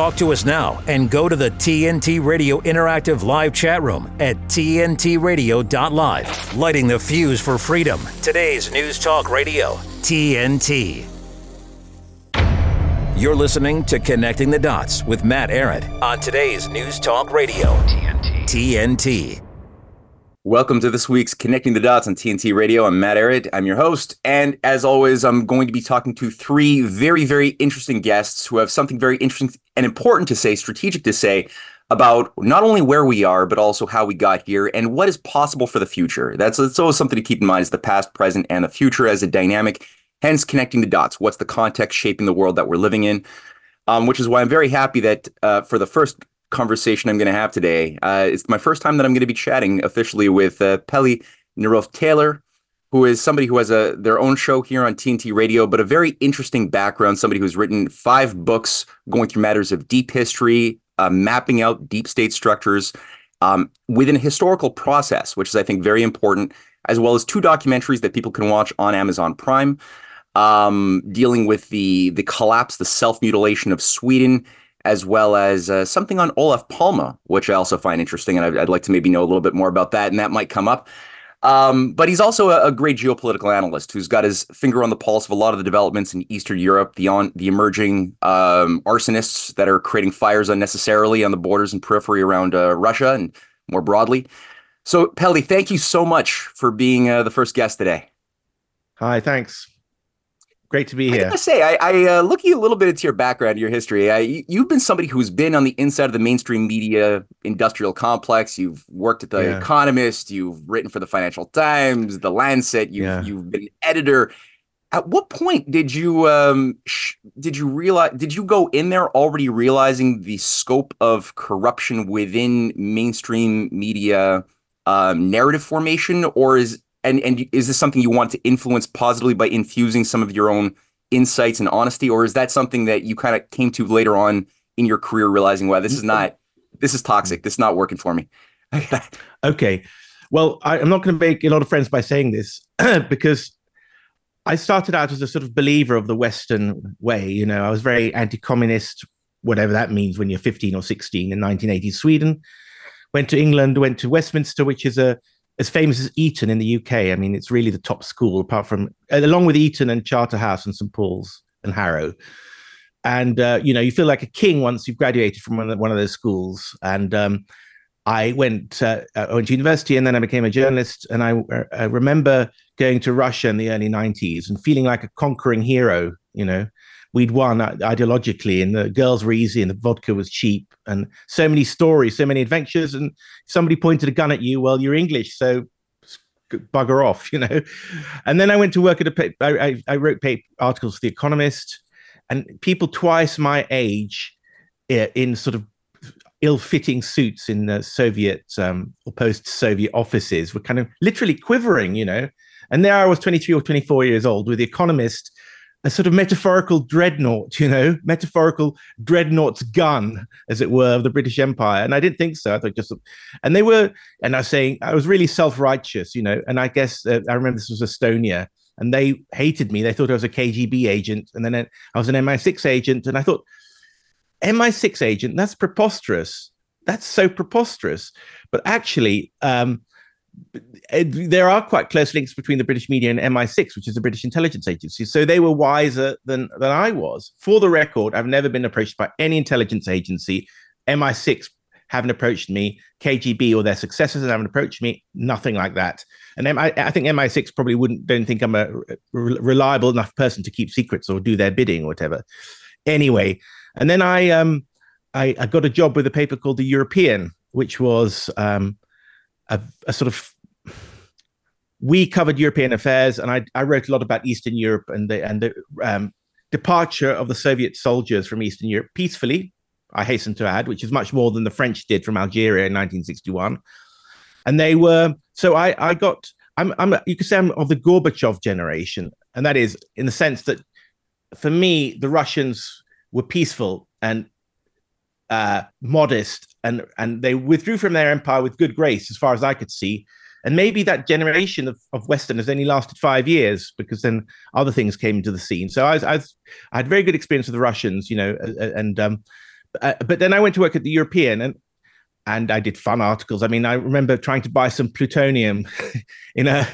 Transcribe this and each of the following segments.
Talk to us now and go to the TNT Radio Interactive Live chat room at TNTRadio.live. Lighting the fuse for freedom. Today's News Talk Radio, TNT. You're listening to Connecting the Dots with Matt Ehret on today's News Talk Radio, TNT. TNT. Welcome to this week's Connecting the Dots on TNT Radio. I'm Matt Ehret. I'm your host. And as always, I'm going to be talking to three very, very interesting guests who have something very interesting and important to say, strategic to say about not only where we are, but also how we got here and what is possible for the future. That's, that's always something to keep in mind is the past, present, and the future as a dynamic, hence connecting the dots. What's the context shaping the world that we're living in? Um, which is why I'm very happy that uh, for the first conversation I'm going to have today. Uh, it's my first time that I'm going to be chatting officially with uh, Pelle Neroth Taylor, who is somebody who has a their own show here on TNT Radio, but a very interesting background. Somebody who's written five books going through matters of deep history, uh, mapping out deep state structures um, within a historical process, which is I think very important, as well as two documentaries that people can watch on Amazon Prime. Um, dealing with the the collapse, the self mutilation of Sweden, as well as uh, something on Olof Palme, which I also find interesting, and I'd, I'd, like to maybe know a little bit more about that, and that might come up. Um, but he's also a, a, great geopolitical analyst who's got his finger on the pulse of a lot of the developments in Eastern Europe, the on the emerging um, arsonists that are creating fires unnecessarily on the borders and periphery around uh, Russia and more broadly. So, Pelle, thank you so much for being uh, the first guest today. Hi, thanks. Great to be here. I gotta say, I, I uh, looking a little bit into your background, your history. I, you've been somebody who's been on the inside of the mainstream media industrial complex. You've worked at the yeah. Economist. You've written for the Financial Times, the Lancet. You've yeah. you've been editor. At what point did you um sh- did you realize did you go in there already realizing the scope of corruption within mainstream media um, narrative formation, or is and and is this something you want to influence positively by infusing some of your own insights and honesty? Or is that something that you kind of came to later on in your career realizing wow this is not this is toxic. This is not working for me. Okay. Well I, am not going to make a lot of friends by saying this because i started out as a sort of believer of the western way you know. I was very anti-communist whatever that means when you're 15 or 16 in 1980 sweden. Went to england went to westminster which is a as famous as Eton in the UK. I mean, it's really the top school, apart from along with Eton and Charterhouse and St Paul's and Harrow. And uh, you know, you feel like a king once you've graduated from one of, one of those schools. And um, I went uh, I went to university, and then I became a journalist. And I, I remember going to Russia in the early '90s and feeling like a conquering hero. You know, we'd won ideologically, and the girls were easy, and the vodka was cheap, and so many stories, so many adventures. And somebody pointed a gun at you, well, you're English, so bugger off, you know. And then I went to work at a. I, I wrote articles for The Economist, and people twice my age, in sort of ill-fitting suits in the Soviet um, or post-Soviet offices, were kind of literally quivering, you know. And there I was, 23 or 24 years old, with The Economist a sort of metaphorical dreadnought, you know, metaphorical dreadnought's gun, as it were, of the British Empire. And I didn't think so. I thought just, and they were, and I was saying, I was really self righteous, you know, and I guess uh, I remember this was Estonia and they hated me. They thought I was a KGB agent. And then I was an MI6 agent. And I thought, MI6 agent, that's preposterous. That's so preposterous. But actually, um, there are quite close links between the British media and MI6, which is the British intelligence agency. So they were wiser than than I was. For the record, I've never been approached by any intelligence agency. MI6 haven't approached me. KGB or their successors haven't approached me. Nothing like that. And I, I think MI6 probably wouldn't don't think I'm a re- reliable enough person to keep secrets or do their bidding or whatever. Anyway, and then I um I, I got a job with a paper called the European, which was um a, a sort of we covered European affairs, and I, I, wrote a lot about Eastern Europe and the and the um, departure of the Soviet soldiers from Eastern Europe peacefully. I hasten to add, which is much more than the French did from Algeria in 1961. And they were so I I got I'm I'm you could say I'm of the Gorbachev generation, and that is in the sense that for me the Russians were peaceful and uh, modest, and and they withdrew from their empire with good grace, as far as I could see. And maybe that generation of, of Westerners only lasted five years because then other things came into the scene. So I, was, I, was, I had very good experience with the Russians, you know, and um, uh, but then I went to work at the European and and I did fun articles. I mean, I remember trying to buy some plutonium in a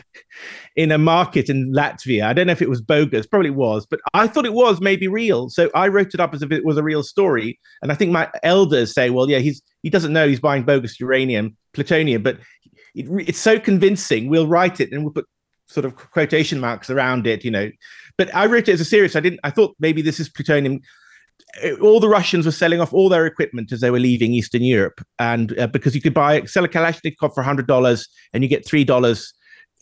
in a market in Latvia. I don't know if it was bogus, probably was, but I thought it was maybe real. So I wrote it up as if it was a real story. And I think my elders say, well, yeah, he's he doesn't know he's buying bogus uranium, plutonium, but it, it's so convincing. We'll write it and we'll put sort of quotation marks around it, you know. But I wrote it as a serious. I didn't. I thought maybe this is plutonium all the Russians were selling off all their equipment as they were leaving Eastern Europe, and uh, because you could buy sell a Kalashnikov for hundred dollars and you get three dollars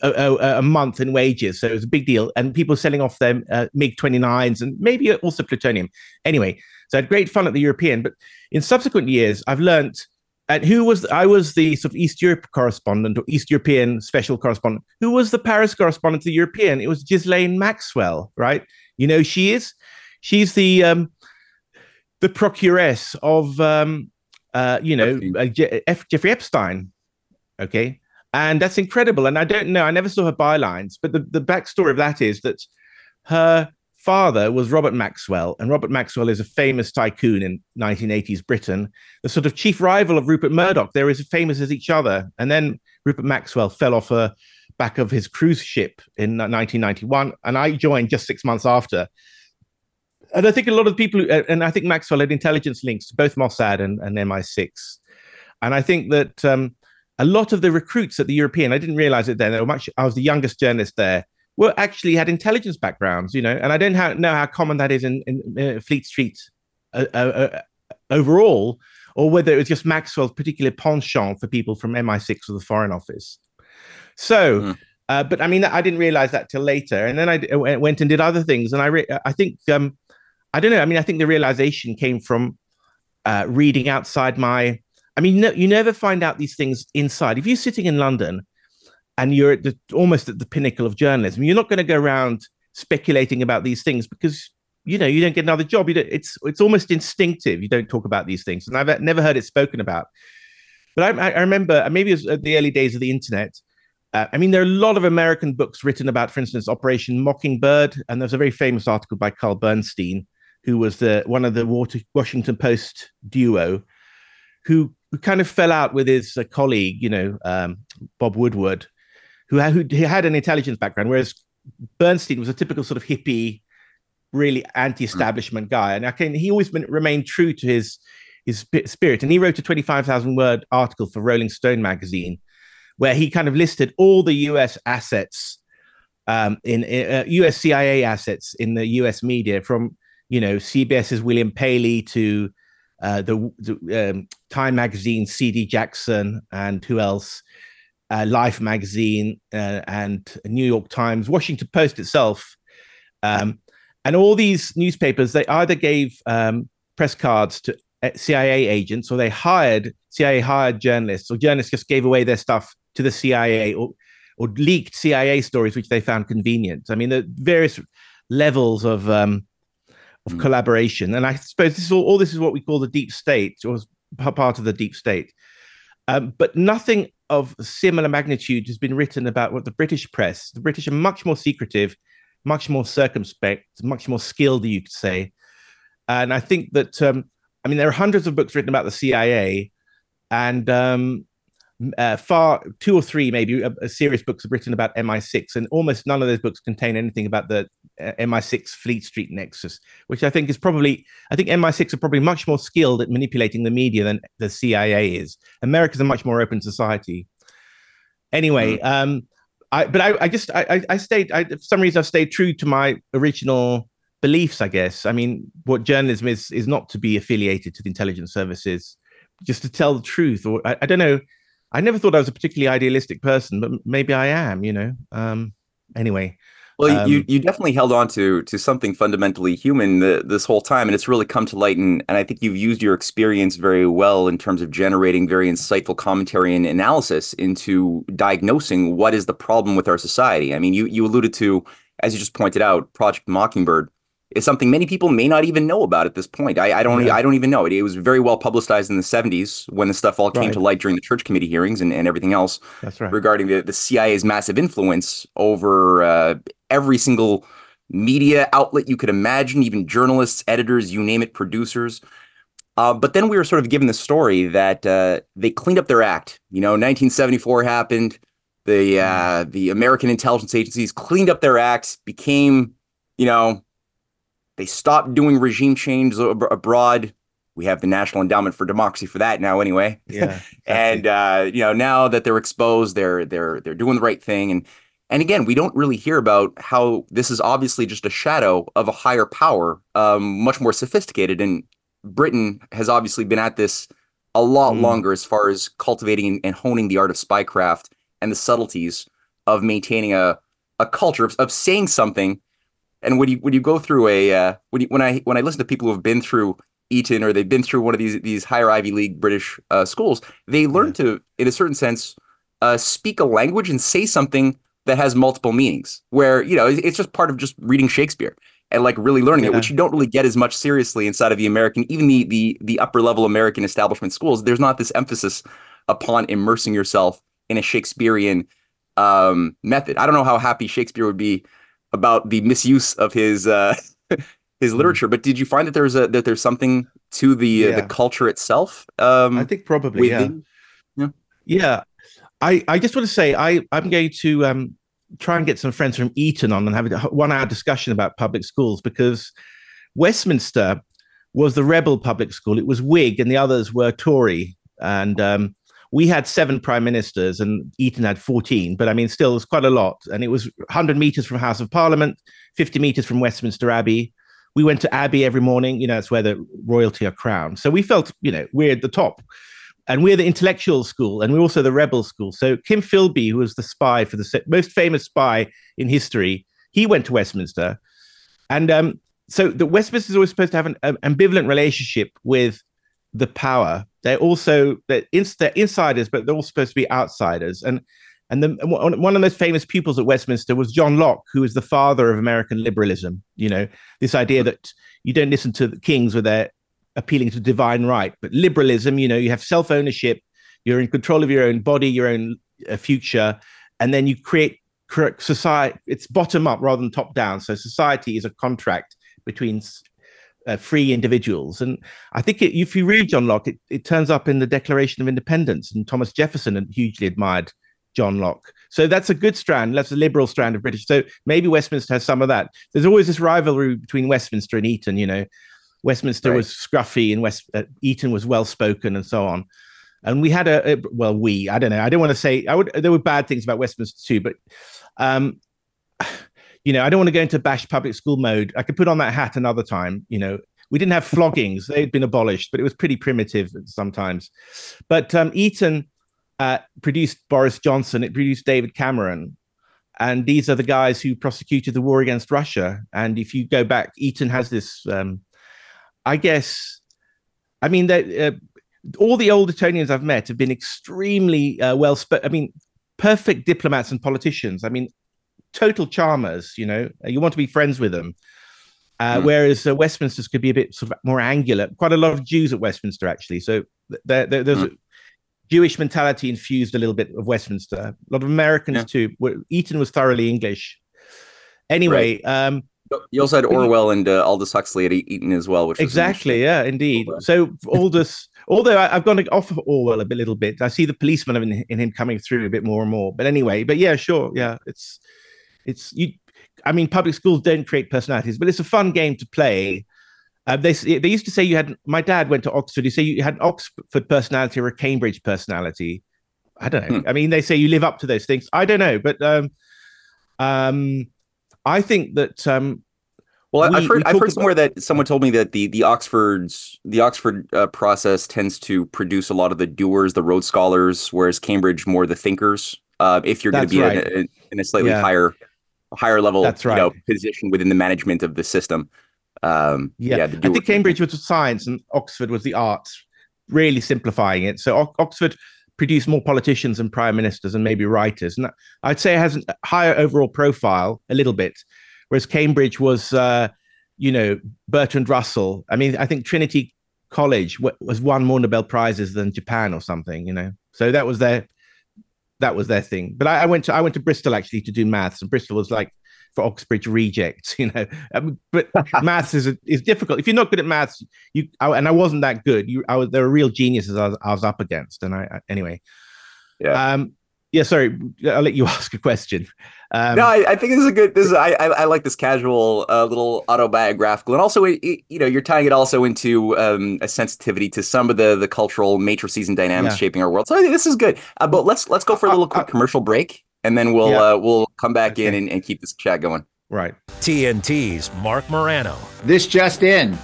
a, a, month in wages, so it was a big deal. And people selling off their uh, MiG twenty nines and maybe also plutonium. Anyway, so I had great fun at the European, but in subsequent years, I've learned. And who was I was the sort of East Europe correspondent or East European special correspondent. Who was the Paris correspondent to the European? It was Ghislaine Maxwell, right? You know she is. She's the um, the procuress of um, uh, you know uh, Je- F- Jeffrey Epstein. Okay, and that's incredible. And I don't know, I never saw her bylines, but the the backstory of that is that her father was Robert Maxwell, and Robert Maxwell is a famous tycoon in 1980s Britain, the sort of chief rival of Rupert Murdoch. They're as famous as each other. And then Rupert Maxwell fell off a back of his cruise ship in 1991, and I joined just six months after and I think a lot of people, uh, and I think Maxwell had intelligence links to both Mossad and, and MI6. And I think that um, a lot of the recruits at the European, I didn't realize it then, they were much, I was the youngest journalist there, were actually had intelligence backgrounds, you know, and I don't know how common that is in, in uh, Fleet Street uh, uh, uh, overall, or whether it was just Maxwell's particular penchant for people from MI6 or the Foreign Office. So, mm. Uh, but I mean, I didn't realize that till later, and then I went and did other things. And I, re- I think um, I don't know. I mean, I think the realization came from uh, reading outside my. I mean, no, you never find out these things inside. If you're sitting in London and you're at the, almost at the pinnacle of journalism, you're not going to go around speculating about these things because you know you don't get another job. You don't, it's it's almost instinctive. You don't talk about these things, and I've never heard it spoken about. But I, I remember maybe it was at the early days of the internet. Uh, I mean, there are a lot of American books written about, for instance, Operation Mockingbird, and there's a very famous article by Carl Bernstein who was the one of the Water, Washington Post duo, who, who kind of fell out with his uh, colleague, you know, um, Bob Woodward, who, who, had an intelligence background, whereas Bernstein was a typical sort of hippie, really anti-establishment guy, and I can he always been, remained true to his his spirit. And he wrote a twenty-five thousand word article for Rolling Stone magazine, where he kind of listed all the U.S. assets um, in uh, U.S. CIA assets in the U.S. media from you know, CBS's William Paley to uh, the, the um, Time Magazine, C.D. Jackson, and who else? Uh, Life Magazine uh, and New York Times, Washington Post itself, um, and all these newspapers. They either gave um, press cards to uh, CIA agents, or they hired CIA hired journalists, or journalists just gave away their stuff to the CIA, or or leaked CIA stories which they found convenient. I mean, the various levels of um, of mm. collaboration. And I suppose this is all, all, this is what we call the deep state, or part of the deep state. Um, but nothing of similar magnitude has been written about what the British press. The British are much more secretive, much more circumspect, much more skilled, you could say. And I think that um, I mean there are hundreds of books written about the CIA, and um, uh, far two or three maybe a, a serious books written about MI6, and almost none of those books contain anything about the uh, MI6 Fleet Street Nexus, which I think is probably I think MI6 are probably much more skilled at manipulating the media than the CIA is. America's a much more open society. Anyway, mm. um, I but I, I just I, I stayed I, for some reason I've stayed true to my original beliefs. I guess I mean what journalism is is not to be affiliated to the intelligence services, just to tell the truth. Or I, I don't know I never thought I was a particularly idealistic person, but maybe I am. You know. Um, anyway. Well, um, you you definitely held on to to something fundamentally human the, this whole time, and it's really come to light. And and I think you've used your experience very well in terms of generating very insightful commentary and analysis into diagnosing what is the problem with our society. I mean, you you alluded to, as you just pointed out, Project Mockingbird is something many people may not even know about at this point. I, I don't yeah. I don't even know it. It was very well publicized in the 70s when the stuff all came right. to light during the church committee hearings and, and everything else That's right. regarding the, the CIA's massive influence over uh, every single media outlet you could imagine, even journalists, editors, you name it, producers. Uh, but then we were sort of given the story that uh, they cleaned up their act. You know, 1974 happened. The uh, the American intelligence agencies cleaned up their acts, became, you know, they stopped doing regime change ab- abroad. We have the National Endowment for Democracy for that now, anyway. Yeah, exactly. and uh, you know, now that they're exposed, they're they're they're doing the right thing. And and again, we don't really hear about how this is obviously just a shadow of a higher power, um, much more sophisticated. And Britain has obviously been at this a lot Mm. longer as far as cultivating and honing the art of spycraft and the subtleties of maintaining a a culture of, of saying something. And when you when you go through a uh, when you when I when I listen to people who have been through Eton or they've been through one of these these higher Ivy League British uh, schools, they learn to, in a certain sense, uh, speak a language and say something that has multiple meanings. Where you know it's just part of just reading Shakespeare and like really learning it, which you don't really get as much seriously inside of the American, even the the the upper level American establishment schools. There's not this emphasis upon immersing yourself in a Shakespearean um, method. I don't know how happy Shakespeare would be about the misuse of his uh, his Hmm. literature, but did you find that there's a that there's something to the uh, the culture itself? Um, I think probably yeah. within- Yeah, I, I just want to say I I'm going to um, try and get some friends from Eton on and have a one hour discussion about public schools because Westminster was the rebel public school. It was Whig and the others were Tory, and um, we had seven prime ministers and Eton had fourteen. But I mean, still, it was quite a lot, and it was 100 meters from House of Parliament, 50 meters from Westminster Abbey. We went to Abbey every morning. You know, that's where the royalty are crowned. So we felt, you know, we're at the top and we're the intellectual school and we're also the rebel school. So kim philby who was the spy for the most famous spy in history he went to westminster. And um, so the westminster is always supposed to have an, an ambivalent relationship with the power. They're also they're, ins- they're insiders but they're all supposed to be outsiders. And and the, one one of the most famous pupils at westminster was john locke who is the father of american liberalism you know? This idea that you don't listen to the kings with their appealing to divine right. But liberalism you know you have self-ownership you're in control of your own body your own uh, future and then you create society it's bottom up rather than top down so society is a contract between uh, free individuals. And i think it, if you read john locke it, it turns up in the declaration of independence and thomas jefferson hugely admired john locke. So that's a good strand that's a liberal strand of british so maybe westminster has some of that. There's always this rivalry between westminster and eton you know Westminster Right. was scruffy and West uh, Eton was well spoken and so on. And we had a, a well, we I don't know. I don't want to say I would. There were bad things about Westminster too, but um, you know, I don't want to go into bash public school mode. I could put on that hat another time. You know, we didn't have floggings; they'd been abolished, but it was pretty primitive sometimes. But um, Eton uh, produced Boris Johnson. It produced David Cameron. And these are the guys who prosecuted the war against Russia. And if you go back, Eton has this um, I guess, I mean, that uh, all the old Etonians I've met have been extremely uh, well spoken. I mean, perfect diplomats and politicians. I mean, total charmers. You know, you want to be friends with them. Uh, Mm. Whereas uh, Westminster's could be a bit sort of more angular. Quite a lot of Jews at Westminster, actually. So there, there, there's a Jewish mentality infused a little bit of Westminster. A lot of Americans Yeah. too. Eton was thoroughly English. Anyway, um, You also had Orwell and uh, Aldous Huxley at E- Eton as well, which was exactly yeah indeed. So aldous although I, i've gone off of orwell a bit, little bit i see the policeman in, in him coming through a bit more and more. But anyway but yeah sure yeah it's it's you i mean public schools don't create personalities but it's a fun game to play. Uh, they they used to say you had my dad went to oxford you say you had an oxford personality or a cambridge personality. I don't know. Hmm. i mean they say you live up to those things. I don't know but um um i think that um Well, We- I've heard we I've heard somewhere that someone told me that the the Oxford's the Oxford uh, process tends to produce a lot of the doers, the Rhodes scholars, whereas Cambridge more the thinkers. Uh, if you're going to be right. in, a, in a slightly Yeah. higher higher level, That's you know, position within the management of the system. Um, Yeah, yeah, I think Cambridge was the science and Oxford was the arts, really simplifying it. So O- Oxford produced more politicians and prime ministers and maybe writers. And that- I'd say it has a higher overall profile a little bit, whereas Cambridge was, uh, you know, Bertrand Russell. I mean, I think Trinity College w- was won more Nobel prizes than Japan or something, you know. So that was their that was their thing. But I, I went to I went to Bristol actually to do maths, and Bristol was like for Oxbridge rejects, you know. Um, but maths is is difficult. If you're not good at maths, you I, and I wasn't that good. You, I was there were real geniuses I was, I was up against, and I, I anyway. Yeah. Um. Yeah. Sorry. I'll let you ask a question. Um, no, I, I, think this is a good. This is I I, I like this casual uh, little autobiographical, and also it, it, you know you're tying it also into um, a sensitivity to some of the the cultural matrices and dynamics yeah. shaping our world. So this is good. Uh, but let's let's go for a little quick commercial break, and then we'll yeah. uh, we'll come back okay. in and, and keep this chat going. Right. TNT's Marc Morano. This just in.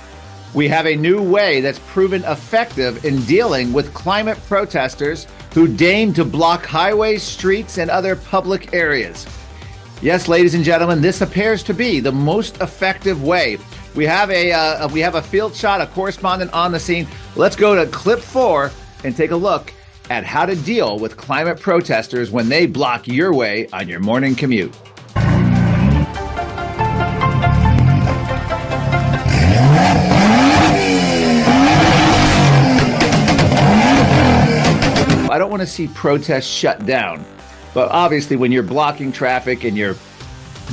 We have a new way that's proven effective in dealing with climate protesters who deign to block highways, streets, and other public areas. Yes, ladies and gentlemen, this appears to be the most effective way. We have a uh, we have a field shot, a correspondent on the scene. Let's go to clip four and take a look at how to deal with climate protesters when they block your way on your morning commute. I don't want to see protests shut down. But obviously, when you're blocking traffic and you're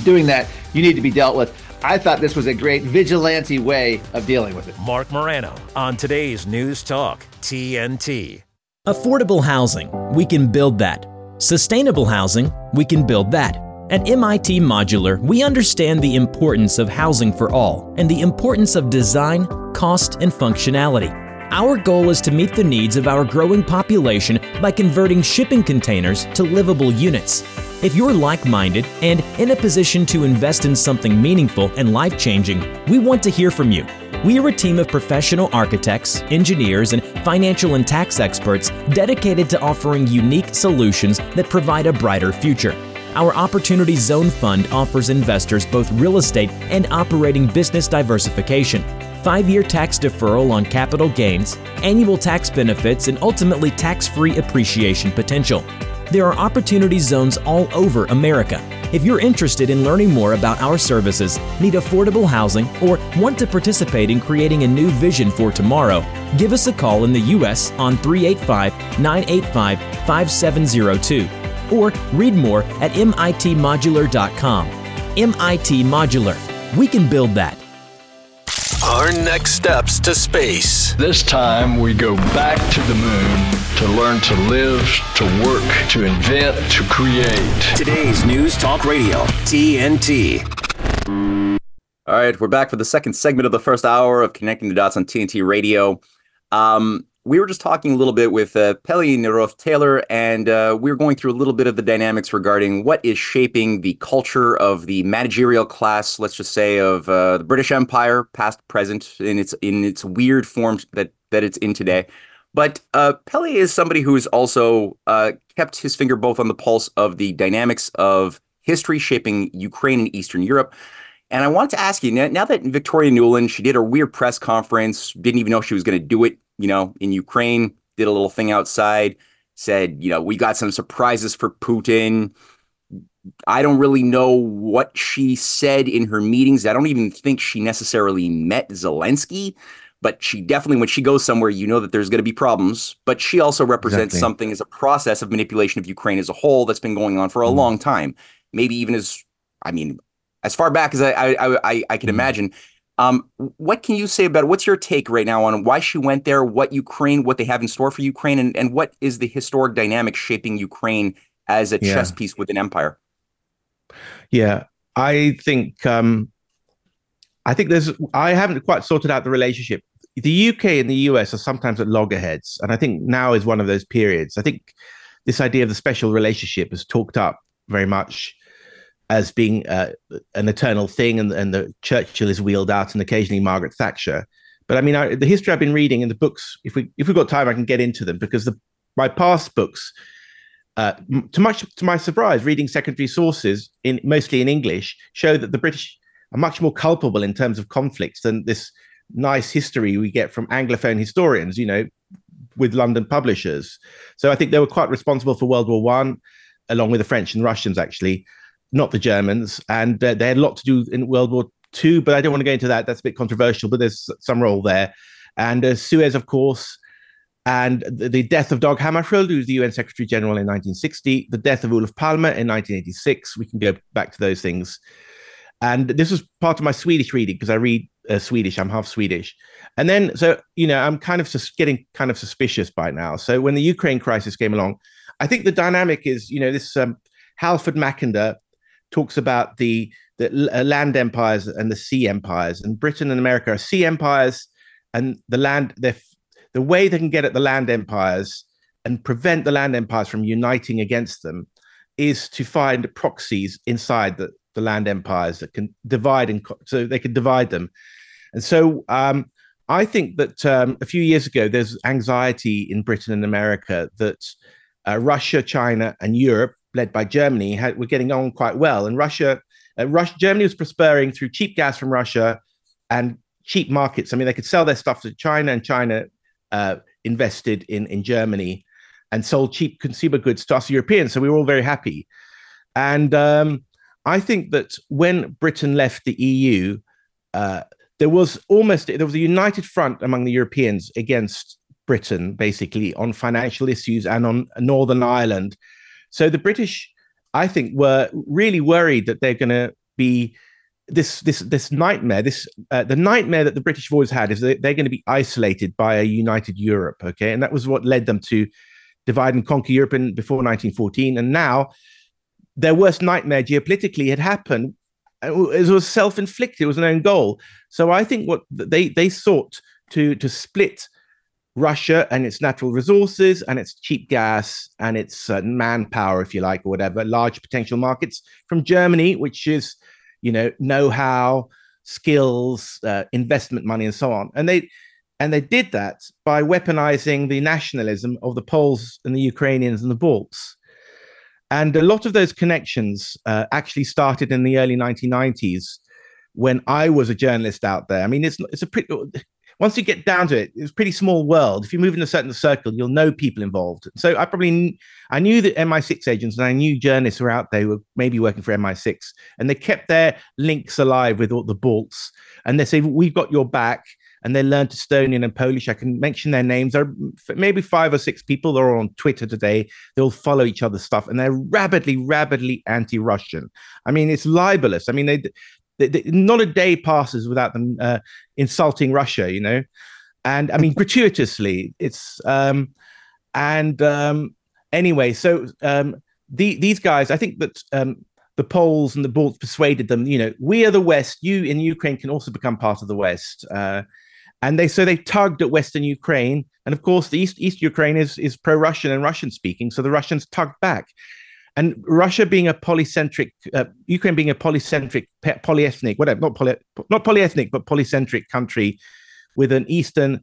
doing that, you need to be dealt with. I thought this was a great vigilante way of dealing with it. Marc Morano on today's News Talk, TNT. Affordable housing, we can build that. Sustainable housing, we can build that. At MIT Modular, we understand the importance of housing for all and the importance of design, cost, and functionality. Our goal is to meet the needs of our growing population by converting shipping containers to livable units. If you're like minded and in a position to invest in something meaningful and life changing, we want to hear from you. We are a team of professional architects, engineers, and financial and tax experts dedicated to offering unique solutions that provide a brighter future. Our Opportunity Zone Fund offers investors both real estate and operating business diversification five year tax deferral on capital gains, annual tax benefits, and ultimately tax free appreciation potential. There are opportunity zones all over America. If you're interested in learning more about our services, need affordable housing, or want to participate in creating a new vision for tomorrow, give us a call in the U.S. on 385 985 5702 or read more at mitmodular.com. MIT Modular. We can build that. Our next steps to space. This time we go back to the moon to learn to live, to work, to invent, to create. Today's News Talk Radio, TNT. All right, we're back for the second segment of the first hour of Connecting the Dots on TNT Radio. Um, we were just talking a little bit with uh, Pelle Neroth Taylor, and uh, we were going through a little bit of the dynamics regarding what is shaping the culture of the managerial class, let's just say, of uh, the British Empire, past, present, in its in its weird form that that it's in today. But uh, Pelle is somebody who has also uh, kept his finger both on the pulse of the dynamics of history shaping Ukraine and Eastern Europe. And I wanted to ask you now, now that Victoria Nuland, she did her weird press conference, didn't even know she was going to do it you know, in Ukraine, did a little thing outside, said, you know, we got some surprises for Putin. I don't really know what she said in her meetings. I don't even think she necessarily met Zelensky, but she definitely, when she goes somewhere, you know that there's going to be problems. But she also represents exactly. something as a process of manipulation of Ukraine as a whole that's been going on for a mm. long time. Maybe even as, I mean, as far back as I I I, I can mm. imagine. Um, what can you say about it? What's your take right now on why she went there, what Ukraine, what they have in store for Ukraine, and, and what is the historic dynamic shaping Ukraine as a yeah. chess piece within empire? Yeah, I think um, I think there's I haven't quite sorted out the relationship. The UK and the US are sometimes at loggerheads, and I think now is one of those periods. I think this idea of the special relationship is talked up very much as being uh, an eternal thing, and, and the Churchill is wheeled out, and occasionally Margaret Thatcher. But I mean, I, the history I've been reading in the books, if we if we've got time, I can get into them because the my past books, uh, to much to my surprise, reading secondary sources in mostly in English, show that the British are much more culpable in terms of conflicts than this nice history we get from Anglophone historians. You know, with London publishers. So I think they were quite responsible for World War One, along with the French and Russians, actually not the Germans, and uh, they had a lot to do in World War II. But I don't want to go into that; that's a bit controversial. But there's some role there, and uh, Suez, of course, and the, death of Dag Hammarskjöld, who's the UN Secretary General in 1960, the death of Olof Palme in 1986. We can go back to those things. And this was part of my Swedish reading because I read uh, Swedish. I'm half Swedish. And then, so, you know, I'm kind of just getting kind of suspicious by now. So when the Ukraine crisis came along, I think the dynamic is, you know, this um, Halford Mackinder talks about the, the uh, land empires and the sea empires, and Britain and America are sea empires, and the land, the way they can get at the land empires and prevent the land empires from uniting against them is to find proxies inside the, the land empires that can divide and so they can divide them. And so um, I think that um, a few years ago, there's anxiety in Britain and America that uh, Russia, China, and Europe, led by Germany, had, were getting on quite well. And Russia, uh, Russia, Germany was prospering through cheap gas from Russia and cheap markets. I mean, they could sell their stuff to China, and China uh, invested in in Germany and sold cheap consumer goods to us Europeans. So we were all very happy. And um, I think that when Britain left the EU, uh, there was almost there was a united front among the Europeans against Britain, basically on financial issues and on Northern Ireland. So the British, I think, were really worried that they're going to be this this this nightmare. This uh, the nightmare that the British have always had is that they're going to be isolated by a united Europe. Okay, and that was what led them to divide and conquer Europe in, before 1914. And now their worst nightmare geopolitically had happened. It was self-inflicted. It was an own goal. So I think what they they sought to to split Russia and its natural resources and its cheap gas and its uh, manpower, if you like, or whatever, large potential markets from Germany, which is, you know, know-how, skills, uh, investment money, and so on. And they and they did that by weaponizing the nationalism of the Poles and the Ukrainians and the Balts. And a lot of those connections uh, actually started in the early 1990s when I was a journalist out there. I mean, it's it's a pretty once you get down to it, it's a pretty small world. If you move in a certain circle, you'll know people involved. So I probably I knew that MI6 agents and I knew journalists were out there who were maybe working for MI6, and they kept their links alive with all the Balts. And they say, "We've got your back." and they learned Estonian and Polish. I can mention their names. There are maybe five or six people that are on Twitter today. They'll follow each other's stuff, and they're rabidly, rabidly anti-Russian. I mean, it's libelous. I mean, they not a day passes without them uh, insulting Russia. You know, and I mean gratuitously. It's um, and um, anyway, so um, the, these guys, I think that um, the Poles and the Balts persuaded them, you know, we are the West. You in Ukraine can also become part of the West. Uh, and they so they tugged at Western Ukraine, and of course the East East Ukraine is is pro-Russian and Russian speaking, so the Russians tugged back. And Russia being a polycentric, uh, Ukraine being a polycentric, polyethnic, whatever, not poly, not polyethnic, but polycentric country with an Eastern,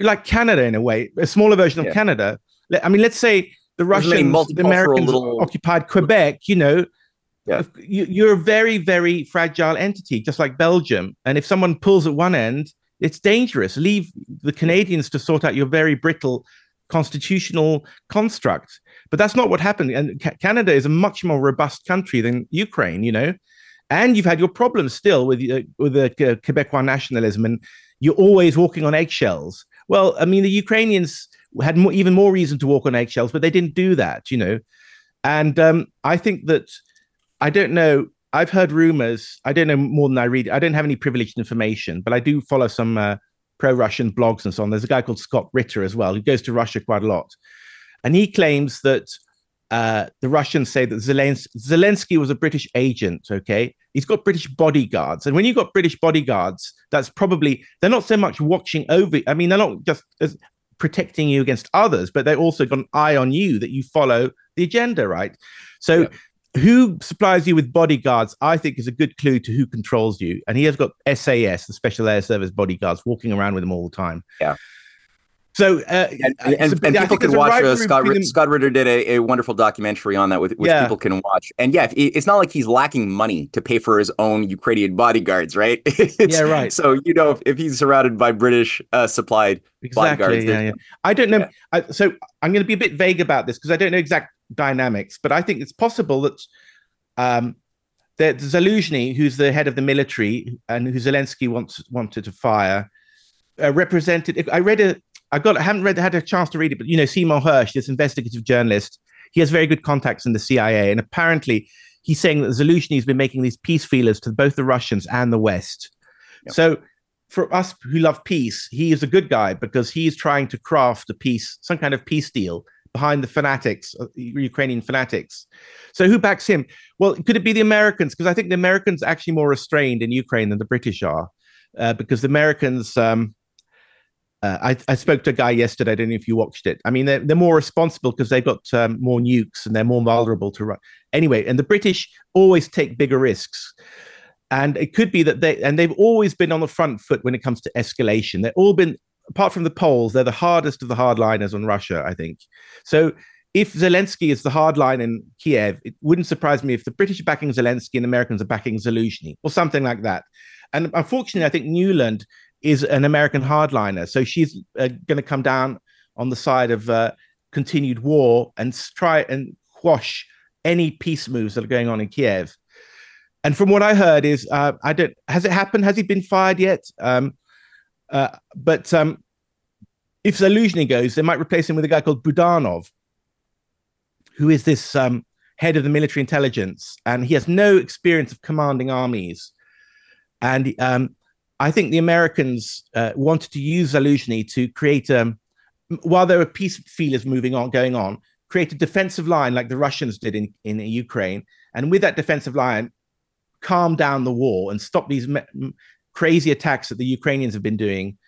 like Canada in a way, a smaller version of yeah. Canada. I mean, let's say the Russians, the Americans little... occupied Quebec, you know, yeah. you, are a very, very fragile entity, just like Belgium. And if someone pulls at one end, it's dangerous. Leave the Canadians to sort out your very brittle constitutional construct. But that's not what happened. And ca- Canada is a much more robust country than Ukraine, you know. And you've had your problems still with uh, with the uh, Quebecois nationalism, and you're always walking on eggshells. Well, I mean, the Ukrainians had more, even more reason to walk on eggshells, but they didn't do that, you know. And um, I think that I don't know I've heard rumors. I don't know more than I read. I don't have any privileged information, but I do follow some uh, pro-Russian blogs and so on. There's a guy called Scott Ritter as well who goes to Russia quite a lot, and he claims that uh, the Russians say that Zelensky, Zelensky was a British agent. Okay, he's got British bodyguards, and when you've got British bodyguards, that's probably they're not so much watching over. I mean, they're not just protecting you against others, but they also got an eye on you that you follow the agenda, right? So. Yeah who supplies you with bodyguards, I think, is a good clue to who controls you. And he has got SAS, the Special Air Service bodyguards, walking around with him all the time. Yeah. So, uh, and, and, and people can watch. Uh, Scott, Scott Ritter did a, a, wonderful documentary on that, with, which yeah. people can watch. And yeah, it's not like he's lacking money to pay for his own Ukrainian bodyguards, right? yeah, right. So you know, if, if he's surrounded by British uh, supplied exactly, bodyguards, yeah, yeah. I don't know. Yeah. I, so I'm going to be a bit vague about this because I don't know exact dynamics, but I think it's possible that um, that Zaluzhny, who's the head of the military and who Zelensky wants wanted to fire, uh, represented. I read a. I got. I haven't read. Had a chance to read it, but you know, Seymour Hersh, this investigative journalist, he has very good contacts in the CIA, and apparently he's saying that Zelensky has been making these peace feelers to both the Russians and the West. Yep. So for us who love peace, he is a good guy because he is trying to craft a peace, some kind of peace deal behind the fanatics, uh, Ukrainian fanatics. So who backs him? Well, could it be the Americans? Because I think the Americans are actually more restrained in Ukraine than the British are, uh, because the Americans. Um, uh, I, I, spoke to a guy yesterday. I don't know if you watched it. I mean, they're, they're more responsible because they've got um, more nukes and they're more vulnerable to run. Anyway, and the British always take bigger risks. And it could be that they, and they've always been on the front foot when it comes to escalation. They've all been apart from the Poles, they're the hardest of the hardliners on Russia, I think. So if Zelensky is the hardline in Kiev, it wouldn't surprise me if the British are backing Zelensky and Americans are backing Zelensky or something like that. And unfortunately, I think Nuland is an American hardliner. So she's uh, going to come down on the side of uh, continued war and try and quash any peace moves that are going on in Kiev. And from what I heard is, uh, I don't, has it happened? Has he been fired yet? Um, uh, but um, if Zaluzhny goes, they might replace him with a guy called Budanov, who is this um, head of the military intelligence, and he has no experience of commanding armies. And um, I think the Americans uh, wanted to use Zaluzhny to create, um, while there were peace feelers moving on, going on, create a defensive line like the Russians did in, in Ukraine. And with that defensive line, calm down the war and stop these me- crazy attacks that the Ukrainians have been doing,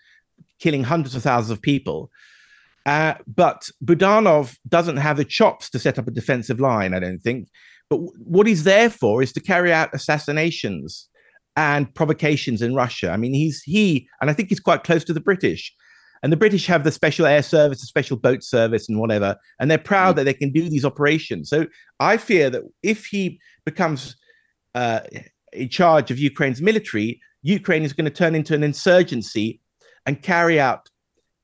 killing hundreds of thousands of people. Uh, but Budanov doesn't have the chops to set up a defensive line, I don't think. But w- what he's there for is to carry out assassinations and provocations in Russia. I mean, he's he, and I think he's quite close to the British. And the British have the special air service, the special boat service, and whatever. And they're proud mm. that they can do these operations. So I fear that if he becomes uh, in charge of Ukraine's military, Ukraine is going to turn into an insurgency and carry out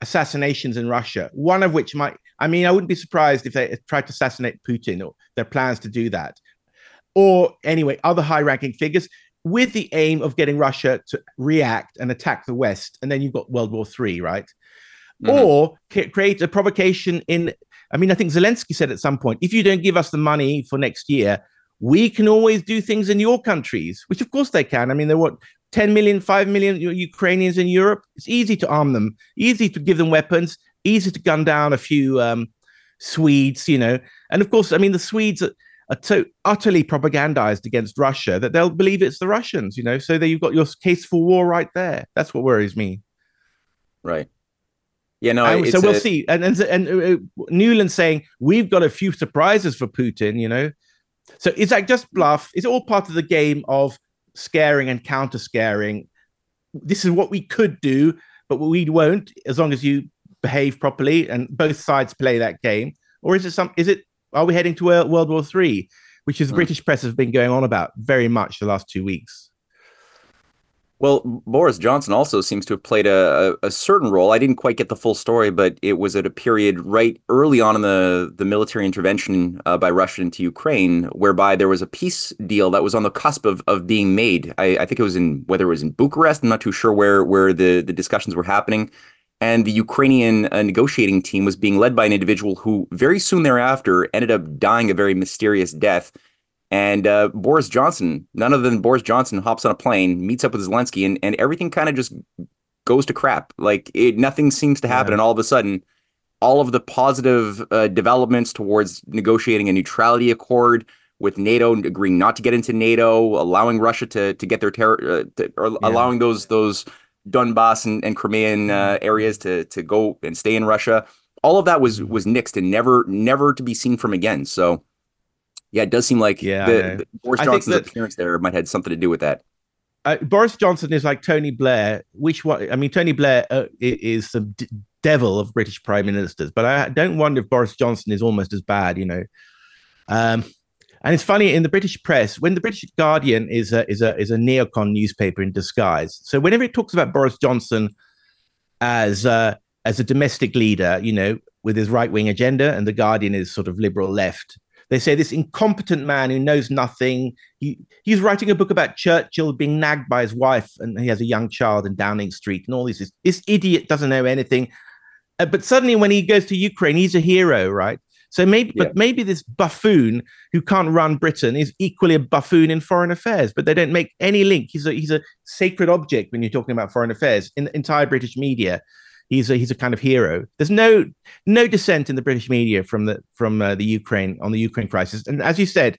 assassinations in Russia, one of which might, I mean, I wouldn't be surprised if they tried to assassinate Putin or their plans to do that. Or anyway, other high ranking figures with the aim of getting Russia to react and attack the West. And then you've got World War III, right? Mm-hmm. Or create a provocation in, I mean, I think Zelensky said at some point, if you don't give us the money for next year, we can always do things in your countries, which of course they can. I mean, they're what 10 million, 5 million Ukrainians in Europe. It's easy to arm them, easy to give them weapons, easy to gun down a few um, Swedes, you know. And of course, I mean, the Swedes are, so utterly propagandized against Russia that they'll believe it's the Russians, you know. So there you've got your case for war right there. That's what worries me. Right. Yeah, no. So we'll a... see. And and, and uh, Nuland saying we've got a few surprises for Putin, you know. So is that just bluff? Is it all part of the game of scaring and counter scaring? This is what we could do, but we won't as long as you behave properly and both sides play that game. Or is it some? Is it? Are we heading to World War Three, which is the mm. British press has been going on about very much the last two weeks? Well, Boris Johnson also seems to have played a, a, a, certain role. I didn't quite get the full story, but it was at a period right early on in the, the military intervention uh, by Russia into Ukraine, whereby there was a peace deal that was on the cusp of, of being made. I, I think it was in whether it was in Bucharest. I'm not too sure where where the, the discussions were happening. And the Ukrainian uh, negotiating team was being led by an individual who very soon thereafter ended up dying a very mysterious death and uh, Boris Johnson, none other than Boris Johnson, hops on a plane, meets up with Zelensky, and, and everything kind of just goes to crap. Like it, nothing seems to happen, yeah. and all of a sudden, all of the positive uh, developments towards negotiating a neutrality accord with NATO, agreeing not to get into NATO, allowing Russia to to get their terror, uh, or yeah. allowing those those Donbass and, and Crimean uh, areas to to go and stay in Russia. All of that was was nixed and never never to be seen from again. So yeah, it does seem like yeah, the, the Boris Johnson's that, appearance there might have something to do with that. Uh, Boris Johnson is like Tony Blair. Which one? I mean, Tony Blair uh, is the d- devil of British prime ministers, but I don't wonder if Boris Johnson is almost as bad. You know, um, and it's funny in the British press when the British Guardian is a is a is a neocon newspaper in disguise. So whenever it talks about Boris Johnson as uh, as a domestic leader, you know, with his right wing agenda, and the Guardian is sort of liberal left they say this incompetent man who knows nothing. He, he's writing a book about Churchill being nagged by his wife, and he has a young child in Downing Street, and all this. This, this idiot doesn't know anything. Uh, but suddenly, when he goes to Ukraine, he's a hero, right? So maybe, Yeah. but maybe this buffoon who can't run Britain is equally a buffoon in foreign affairs. But they don't make any link. He's a he's a sacred object when you're talking about foreign affairs in the entire British media. He's a he's a kind of hero. There's no no dissent in the British media from the from uh, the Ukraine on the Ukraine crisis. And as you said,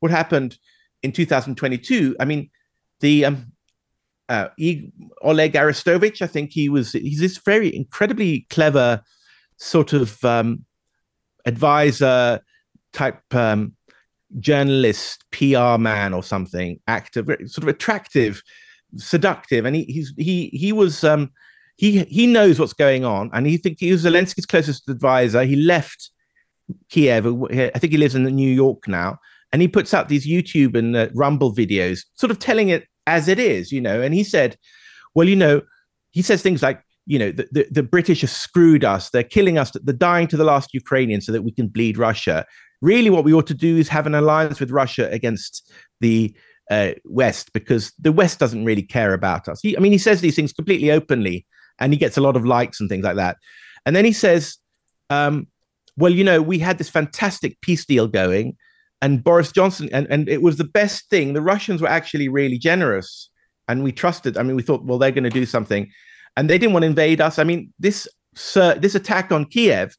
what happened in 2022? I mean, the um, uh, Oleg Arestovich, I think he was he's this very incredibly clever sort of um, advisor type um, journalist, PR man or something, actor, very sort of attractive, seductive, and he he's, he he was um, he he knows what's going on, and he think he was Zelensky's closest advisor. He left Kiev. I think he lives in New York now, and he puts out these YouTube and uh, Rumble videos, sort of telling it as it is, you know. And he said, "Well, you know," he says things like, "You know, the, the, the British have screwed us. They're killing us. They're dying to the last Ukrainian so that we can bleed Russia. Really, what we ought to do is have an alliance with Russia against the." Uh, West, because the West doesn't really care about us. He, I mean, he says these things completely openly, and he gets a lot of likes and things like that. And then he says, um, well, you know, we had this fantastic peace deal going, and Boris Johnson, and, and it was the best thing. The Russians were actually really generous, and we trusted. I mean, we thought, well, they're going to do something, and they didn't want to invade us. I mean, this this attack on Kiev,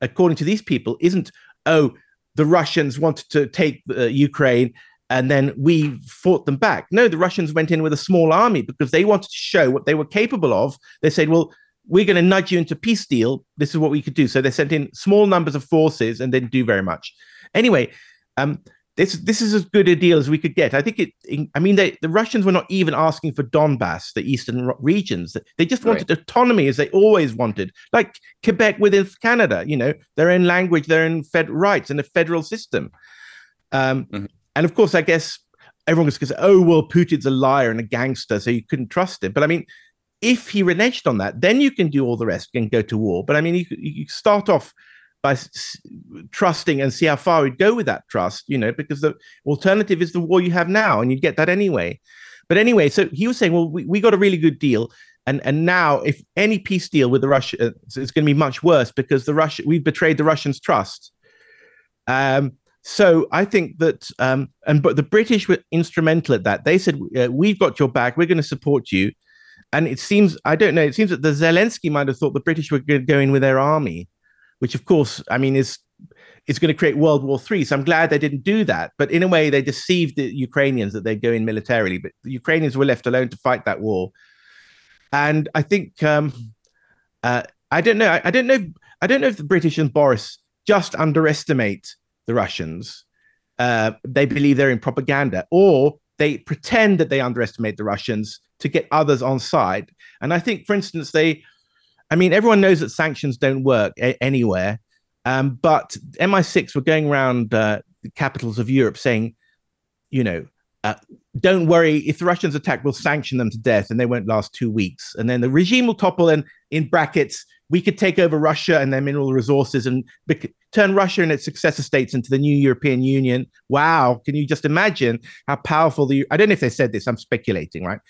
according to these people, isn't oh, the Russians wanted to take uh, Ukraine. And then we fought them back. No, the Russians went in with a small army because they wanted to show what they were capable of. They said, well, we're going to nudge you into peace deal. This is what we could do. So they sent in small numbers of forces and didn't do very much. Anyway, um, this this is as good a deal as we could get. I think it. I mean, they, the Russians were not even asking for Donbass, the eastern regions. They just wanted autonomy, as they always wanted, like Quebec within Canada. You know, their own language, their own fed rights, and a federal system. Um, Mhm. And of course, I guess everyone was going to say, "Oh, well, Putin's a liar and a gangster, so you couldn't trust him." But I mean, if he reneged on that, then you can do all the rest and go to war. But I mean, you, you start off by s- trusting and see how far we'd go with that trust, you know, because the alternative is the war you have now, and you'd get that anyway. But anyway, so he was saying, well, we, we got a really good deal. And, and now, if any peace deal with the Russia, uh, it's going to be much worse because the Russia we've betrayed the Russians' trust. Um, so I think that, um, and but the British were instrumental at that. They said, uh, "We've got your back. We're going to support you." And it seems, I don't know, it seems that the Zelensky might have thought the British were going to go in with their army, which, of course, I mean, is is going to create World War Three. So I'm glad they didn't do that. But in a way, they deceived the Ukrainians that they'd go in militarily. But the Ukrainians were left alone to fight that war. And I think um, uh, I don't know. I, I don't know. I don't know if the British and Boris just underestimate the Russians. Uh, they believe they're in propaganda, or they pretend that they underestimate the Russians to get others on side. And I think, for instance, they, I mean, everyone knows that sanctions don't work a- anywhere. Um, but MI6 were going around uh, the capitals of Europe saying, you know, uh, don't worry, if the Russians attack, we'll sanction them to death and they won't last two weeks. And then the regime will topple and in brackets, we could take over Russia and their mineral resources and turn Russia and its successor states into the new European Union. Wow. Can you just imagine how powerful the, I don't know if they said this, I'm speculating, right?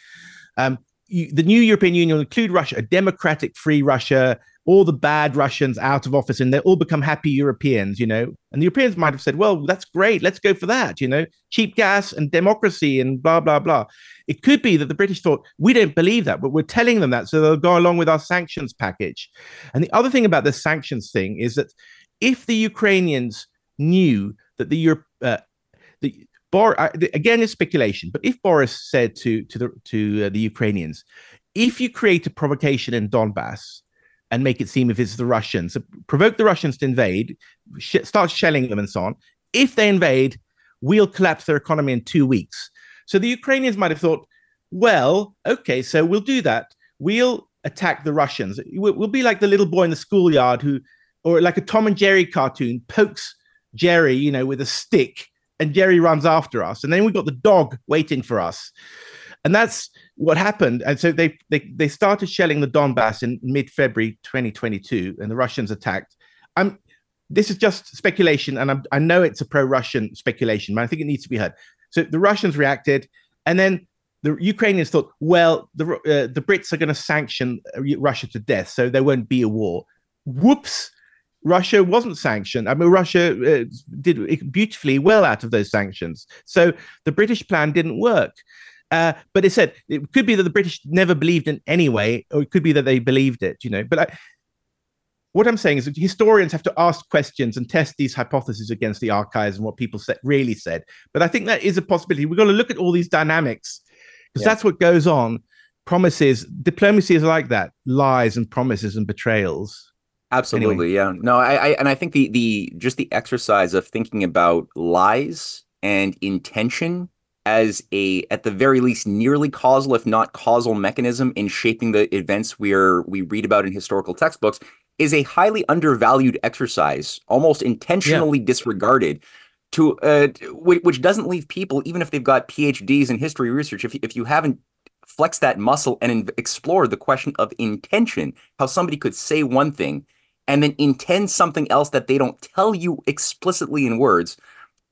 Um, the new European Union will include Russia, a democratic, free Russia, all the bad Russians out of office, and they all become happy Europeans, you know. And the Europeans might have said, well, that's great. Let's go for that, you know, cheap gas and democracy and blah, blah, blah. It could be that the British thought, we don't believe that, but we're telling them that. So they'll go along with our sanctions package. And the other thing about the sanctions thing is that if the Ukrainians knew that the Europe, uh, Bor- uh, again, it's speculation, but if Boris said to to the to uh, the Ukrainians, if you create a provocation in Donbass and make it seem if it's the Russians, provoke the Russians to invade, sh- start shelling them and so on. If they invade, we'll collapse their economy in two weeks. So the Ukrainians might have thought, well, okay, so we'll do that. We'll attack the Russians. We'll be like the little boy in the schoolyard who, or like a Tom and Jerry cartoon, pokes Jerry, you know, with a stick, and Jerry runs after us. And then we've got the dog waiting for us. And that's what happened. And so they they, they started shelling the Donbass in mid-February 2022, and the Russians attacked. I'm this is just speculation, and I'm, I know it's a pro-Russian speculation, but I think it needs to be heard. So the Russians reacted, and then the Ukrainians thought, well, the uh, the Brits are going to sanction Russia to death, so there won't be a war. Whoops! Russia wasn't sanctioned. I mean, Russia uh, did beautifully well out of those sanctions. So the British plan didn't work. Uh, but it said it could be that the British never believed in anyway, or it could be that they believed it, you know. But I, what I'm saying is that historians have to ask questions and test these hypotheses against the archives and what people said, really said. But I think that is a possibility. We've got to look at all these dynamics because yeah. that's what goes on. Promises, diplomacy is like that: lies and promises and betrayals. Absolutely, anyway. yeah. No, I, I and I think the the just the exercise of thinking about lies and intention as a at the very least nearly causal if not causal mechanism in shaping the events we're we read about in historical textbooks is a highly undervalued exercise almost intentionally yeah. disregarded to uh, which doesn't leave people even if they've got phds in history research if, if you haven't flexed that muscle and in- explored the question of intention how somebody could say one thing and then intend something else that they don't tell you explicitly in words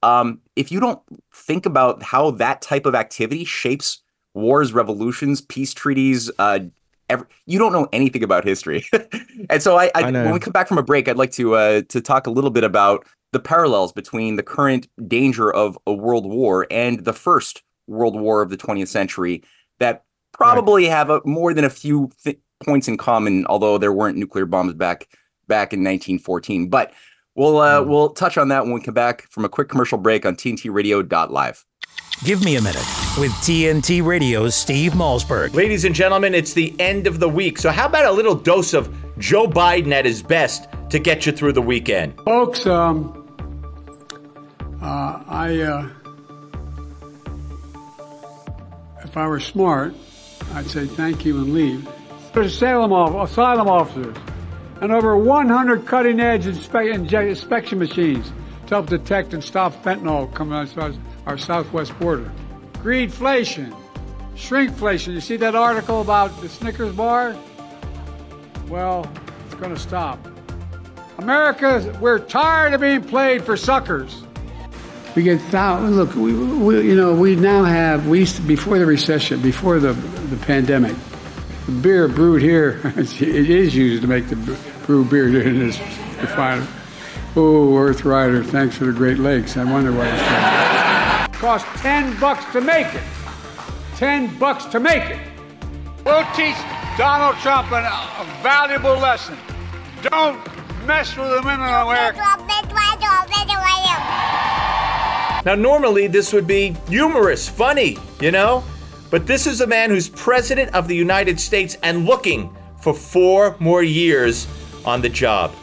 um, if you don't think about how that type of activity shapes wars, revolutions, peace treaties, uh, every, you don't know anything about history. and so, I, I, I when we come back from a break, I'd like to uh, to talk a little bit about the parallels between the current danger of a world war and the first world war of the 20th century that probably right. have a, more than a few th- points in common, although there weren't nuclear bombs back back in 1914. But We'll uh, hmm. we'll touch on that when we come back from a quick commercial break on TNTRadio.live. Give me a minute with TNT Radio's Steve Malzberg. Ladies and gentlemen, it's the end of the week. So, how about a little dose of Joe Biden at his best to get you through the weekend? Folks, um, uh, I, uh, if I were smart, I'd say thank you and leave. There's asylum, asylum officers and over 100 cutting edge inspection machines to help detect and stop fentanyl coming across our southwest border. Greedflation, shrinkflation. You see that article about the Snickers bar? Well, it's going to stop. America, we're tired of being played for suckers. We get thousands. Look, we, we, you know, we now have. We used to before the recession, before the the pandemic the beer brewed here, it is used to make the brew beer in this refinery. Oh, Earth Rider, thanks for the Great Lakes. I wonder why it's called. Cost 10 bucks to make it. 10 bucks to make it. We'll teach Donald Trump an, a valuable lesson. Don't mess with the women in America. Now, normally this would be humorous, funny, you know? But this is a man who's president of the United States and looking for four more years on the job.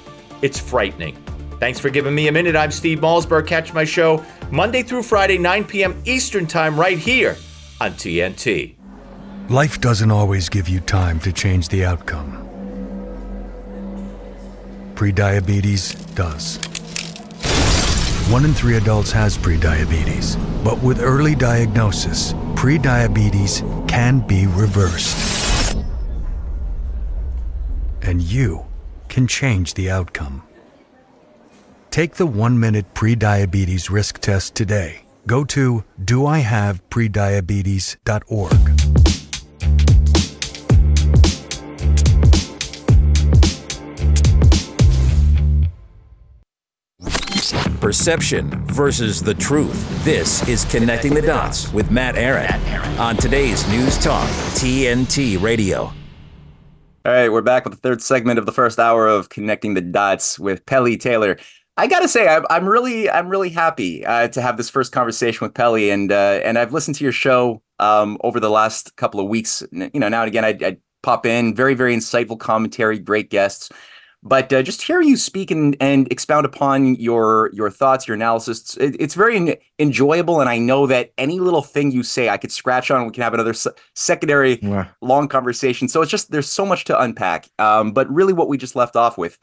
It's frightening. Thanks for giving me a minute. I'm Steve Malzberg. Catch my show Monday through Friday, 9 p.m. Eastern Time, right here on TNT. Life doesn't always give you time to change the outcome. Prediabetes does. One in three adults has prediabetes, but with early diagnosis, prediabetes can be reversed. And you can change the outcome. Take the one minute prediabetes risk test today. Go to doihaveprediabetes.org. Perception versus the truth. This is Connecting the Dots with Matt Ehret on today's News Talk, TNT Radio. All right, we're back with the third segment of the first hour of Connecting the Dots with Pelle Taylor. I gotta say, I'm, I'm really, I'm really happy uh, to have this first conversation with Pelle, and uh, and I've listened to your show um, over the last couple of weeks. You know, now and again, I, I pop in, very, very insightful commentary, great guests. But uh, just hear you speak and, and expound upon your your thoughts, your analysis. It, it's very enjoyable, and I know that any little thing you say, I could scratch on. We can have another se- secondary yeah. long conversation. So it's just there's so much to unpack. Um, but really, what we just left off with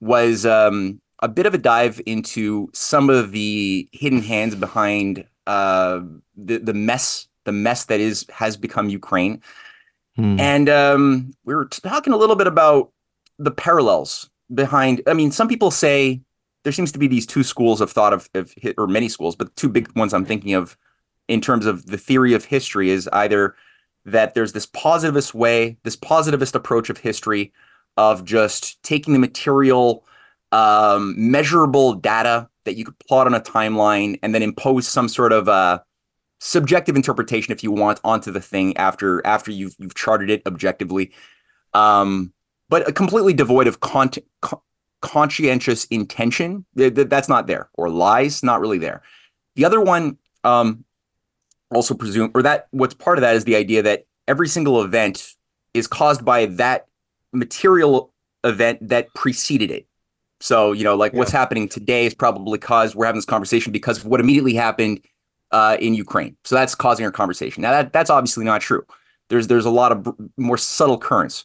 was um, a bit of a dive into some of the hidden hands behind uh, the the mess the mess that is has become Ukraine. Hmm. And um, we were talking a little bit about the parallels behind i mean some people say there seems to be these two schools of thought of, of or many schools but two big ones i'm thinking of in terms of the theory of history is either that there's this positivist way this positivist approach of history of just taking the material um, measurable data that you could plot on a timeline and then impose some sort of uh, subjective interpretation, if you want, onto the thing after after you've you've charted it objectively. Um, but completely devoid of con- con- conscientious intention. Th- th- that's not there, or lies, not really there. The other one, um, also presume, or that what's part of that is the idea that every single event is caused by that material event that preceded it. So, you know, like yeah. what's happening today is probably caused, we're having this conversation because of what immediately happened uh, in Ukraine. So that's causing our conversation. Now, that, that's obviously not true. There's there's a lot of more subtle currents.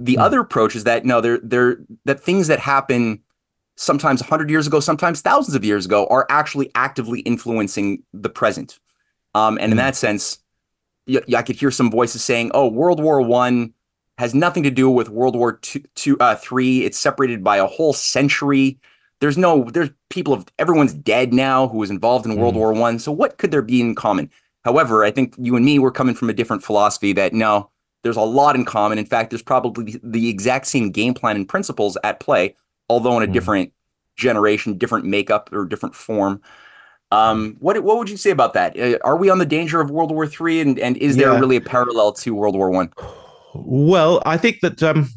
The mm. other approach is that no, there there that things that happen sometimes 100 years ago, sometimes thousands of years ago, are actually actively influencing the present. Um, and in hmm. that sense, y- I could hear some voices saying, "Oh, World War One has nothing to do with World War two, two uh, three. It's separated by a whole century. There's no, there's people of everyone's dead now who was involved in mm. World War One. So what could there be in common? However, I think you and me were coming from a different philosophy that no, there's a lot in common. In fact, there's probably the exact same game plan and principles at play, although in a mm. different generation, different makeup, or different form. Um, what what would you say about that? Uh, are we on the danger of World War Three, and and is there yeah. really a parallel to World War One? Well, I think that um,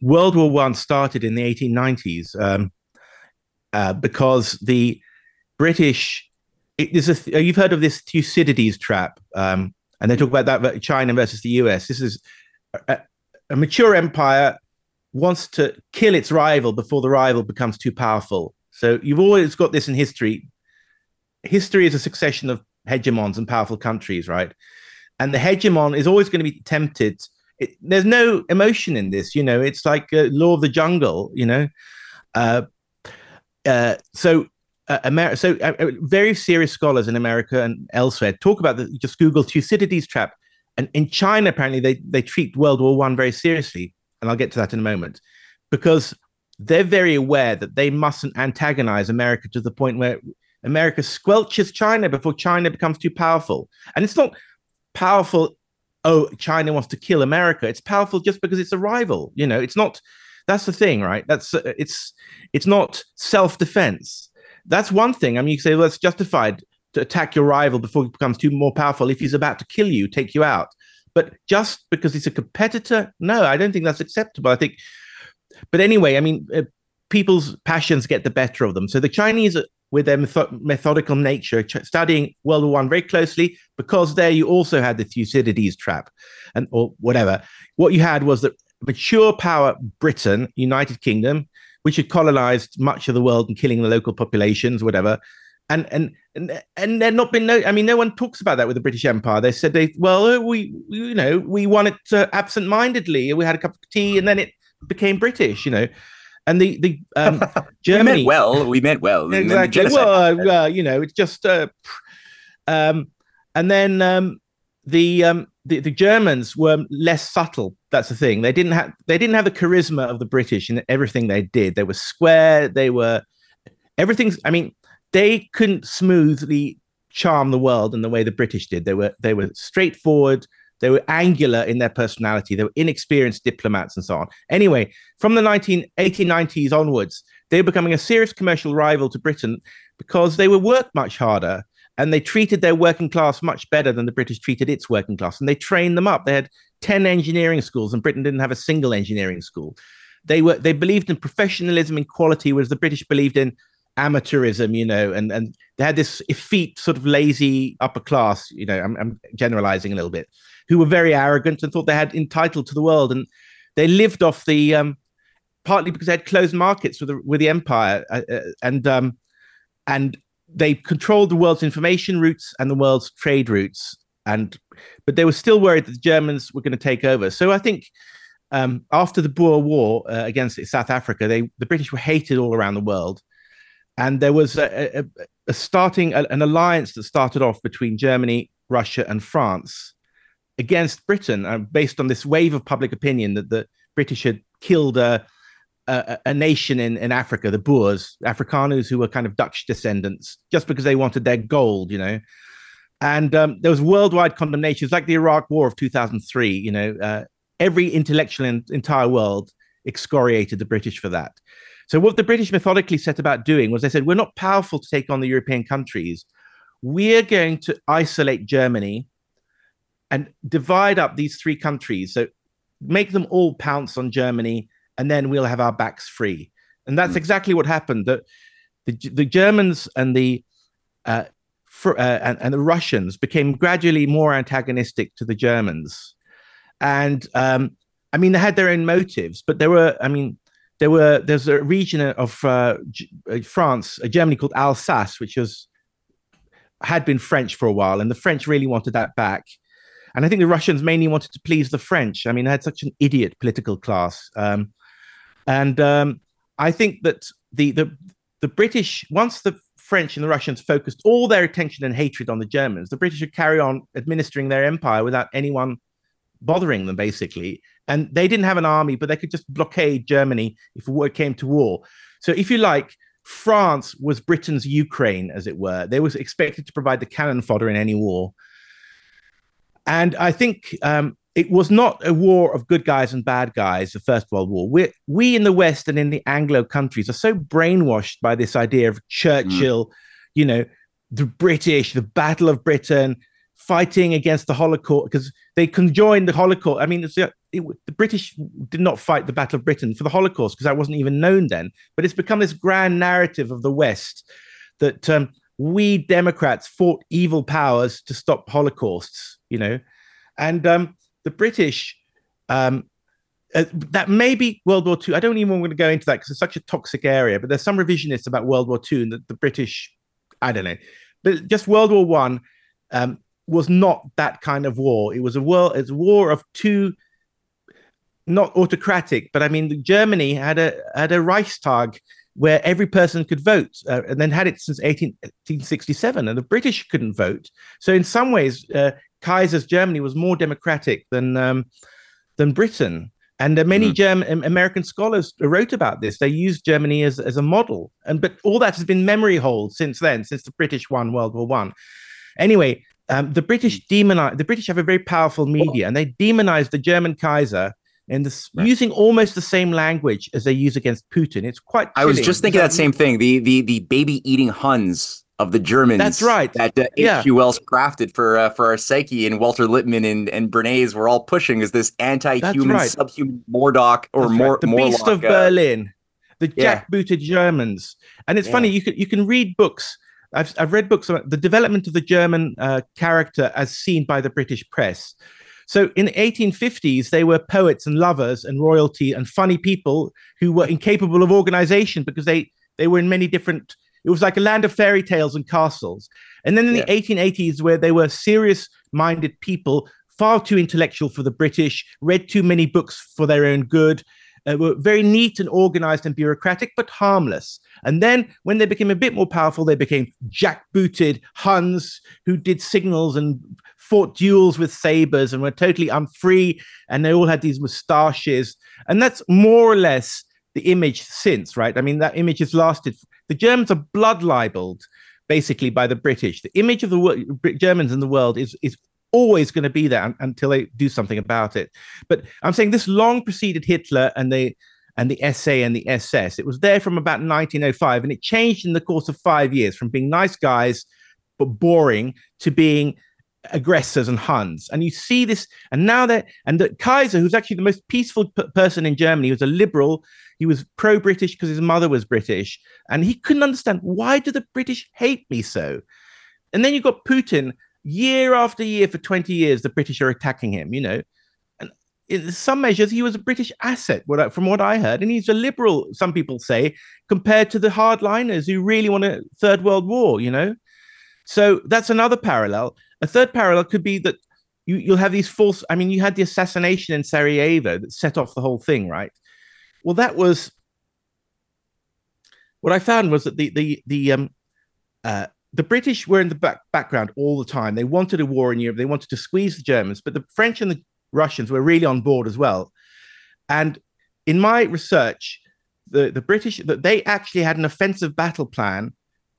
World War One started in the 1890s um, uh, because the British. It, a, you've heard of this Thucydides trap, um, and they talk about that China versus the US. This is a, a mature empire wants to kill its rival before the rival becomes too powerful. So you've always got this in history. History is a succession of hegemons and powerful countries, right? and the hegemon is always going to be tempted. It, there's no emotion in this, you know. It's like a law of the jungle, you know. Uh, uh, so, uh, America, so uh, uh, very serious scholars in America and elsewhere talk about the just Google Thucydides trap, and in China apparently they they treat World War One very seriously, and I'll get to that in a moment, because they're very aware that they mustn't antagonize America to the point where America squelches China before China becomes too powerful, and it's not powerful oh china wants to kill america. It's powerful just because it's a rival you know? It's not that's the thing right? That's uh, it's it's not self-defense that's one thing. I mean you say well it's justified to attack your rival before he becomes too more powerful if he's about to kill you take you out. But just because he's a competitor no i don't think that's acceptable. I think but anyway i mean uh, people's passions get the better of them. So the chinese with their methodical nature, studying World War One very closely, because there you also had the Thucydides trap, and or whatever. What you had was that mature power Britain, United Kingdom, which had colonized much of the world and killing the local populations, whatever. And and and and there not been no. I mean, no one talks about that with the British Empire. They said they well, uh, we you know we won it uh, absent-mindedly. We had a cup of tea, and then it became British. You know, and the the um, Germany. we meant well. We meant well. Exactly. Well, uh, you know, it's just. Uh, um, and then um, the, um, the the Germans were less subtle. That's the thing. They didn't have they didn't have the charisma of the British in everything they did. They were square. They were everything's. I mean, they couldn't smoothly charm the world in the way the British did. They were they were straightforward. They were angular in their personality. They were inexperienced diplomats and so on. Anyway, from the 19, 1890s onwards, they were becoming a serious commercial rival to Britain because they were worked much harder and they treated their working class much better than the British treated its working class. And they trained them up. They had 10 engineering schools, and Britain didn't have a single engineering school. They were they believed in professionalism and quality, whereas the British believed in amateurism, you know, and and they had this effete sort of lazy upper class, you know, I'm, I'm generalizing a little bit who were very arrogant and thought they had entitled to the world, and they lived off the um, partly because they had closed markets with the with the empire, uh, uh, and um, and they controlled the world's information routes and the world's trade routes, and but they were still worried that the Germans were going to take over. So I think. Um, after the Boer War uh, against South Africa, they the British were hated all around the world, and there was a, a, a starting a, an alliance that started off between Germany, Russia, and France, against Britain uh, based on this wave of public opinion that the British had killed a, a, a, nation in, in Africa, the Boers, Afrikaners who were kind of Dutch descendants, just because they wanted their gold, you know. And um, there was worldwide condemnation. It's like the Iraq War of 2003, you know. Uh, every intellectual in the entire world excoriated the British for that. So, what the British methodically set about doing was they said, We're not powerful to take on the European countries. We're going to isolate Germany and divide up these three countries. So, make them all pounce on Germany, and then we'll have our backs free. And that's mm. exactly what happened. The, the, the Germans and the uh, for, uh, and, and, the Russians became gradually more antagonistic to the Germans. And um, I mean, they had their own motives, but there were, I mean, there were, there's a region of uh, uh, France, uh, Germany called Alsace, which was, had been French for a while, and the French really wanted that back. And I think the Russians mainly wanted to please the French. I mean, they had such an idiot political class. Um, and um, I think that the, the, the British, once the French and the Russians focused all their attention and hatred on the Germans, the British would carry on administering their empire without anyone bothering them, basically. And they didn't have an army, but they could just blockade Germany if it came to war. So, if you like, France was Britain's Ukraine, as it were. They was expected to provide the cannon fodder in any war. And I think um, it was not a war of good guys and bad guys, the First World War. we we in the West and in the Anglo countries are so brainwashed by this idea of Churchill, mm. you know, the British, the Battle of Britain, fighting against the Holocaust because they conjoined the Holocaust. I mean, it, the British did not fight the Battle of Britain for the Holocaust because that wasn't even known then. But it's become this grand narrative of the West that um, we Democrats fought evil powers to stop Holocausts, you know, and um, the British, um, uh, that may be World War II. I don't even want to go into that because it's such a toxic area, but there's some revisionists about World War II and the, the British, I don't know. But just World War One um, was not that kind of war. It was a war, it's a war of two not autocratic, but I mean, Germany had a had a Reichstag where every person could vote, uh, and then had it since 18, 1867, and the British couldn't vote. So in some ways, uh, Kaiser's Germany was more democratic than um, than Britain. And uh, many mm. German American scholars wrote about this. They used Germany as, as a model, and but all that has been memory hold since then, since the British won World War One. Anyway, um, the British demonize the British have a very powerful media, and they demonize the German Kaiser and this, right. using almost the same language as they use against Putin. It's quite. Chilling. I was just thinking that same thing. The the the baby eating Huns of the Germans. That's right. That uh, yeah. H.G. Wells crafted for uh, for our psyche, and Walter Lippmann and and Bernays were all pushing as this anti-human, right. subhuman Mordock or more right. the Morlock, Beast of uh, Berlin, the yeah. jackbooted Germans. And it's yeah. funny you can you can read books. I've I've read books about the development of the German uh, character as seen by the British press. So in the 1850s, they were poets and lovers and royalty and funny people who were incapable of organization because they they were in many different it was like a land of fairy tales and castles. And then in yeah. the 1880s, where they were serious minded people, far too intellectual for the British, read too many books for their own good, uh, were very neat and organized and bureaucratic, but harmless. And then when they became a bit more powerful, they became jackbooted Huns who did signals and fought duels with sabers and were totally unfree. And they all had these moustaches. And that's more or less the image since, right? I mean, that image has lasted the Germans are blood libeled basically by the British. The image of the Germans in the world is is always going to be there un- until they do something about it. But I'm saying this long preceded Hitler and the and the SA and the SS. It was there from about 1905, and it changed in the course of five years from being nice guys but boring to being aggressors and Huns. And you see this, and now that, and that Kaiser, who's actually the most peaceful p- person in Germany, was a liberal. He was pro British because his mother was British. And he couldn't understand why do the British hate me so? And then you've got Putin, year after year for 20 years, the British are attacking him, you know. And in some measures, he was a British asset, from what I heard. And he's a liberal, some people say, compared to the hardliners who really want a third world war, you know. So that's another parallel. A third parallel could be that you, you'll have these false. I mean, you had the assassination in Sarajevo that set off the whole thing, right? Well, that was what I found was that the the the um uh, the British were in the back, background all the time. They wanted a war in Europe. They wanted to squeeze the Germans, but the French and the Russians were really on board as well. And in my research, the, the British that they actually had an offensive battle plan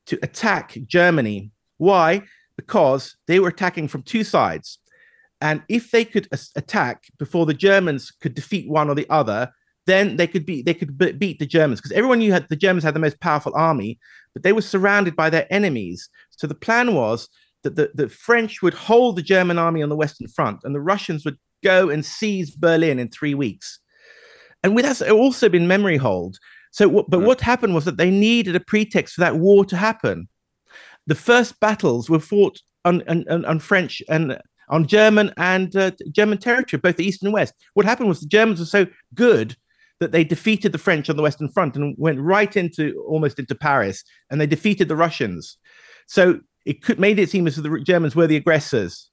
to attack Germany. Why? Because they were attacking from two sides. And if they could attack before the Germans could defeat one or the other, then they could be they could be- beat the Germans because everyone knew had the Germans had the most powerful army, but they were surrounded by their enemies. So the plan was that the, the French would hold the German army on the Western Front, and the Russians would go and seize Berlin in three weeks. And with that's also been memory hold. So, but Mm. what happened was that they needed a pretext for that war to happen. The first battles were fought on, on, on, French and on German and uh, German territory, both the east and west. What happened was the Germans were so good that they defeated the French on the Western Front and went right into almost into Paris, and they defeated the Russians. So it could made it seem as if the Germans were the aggressors.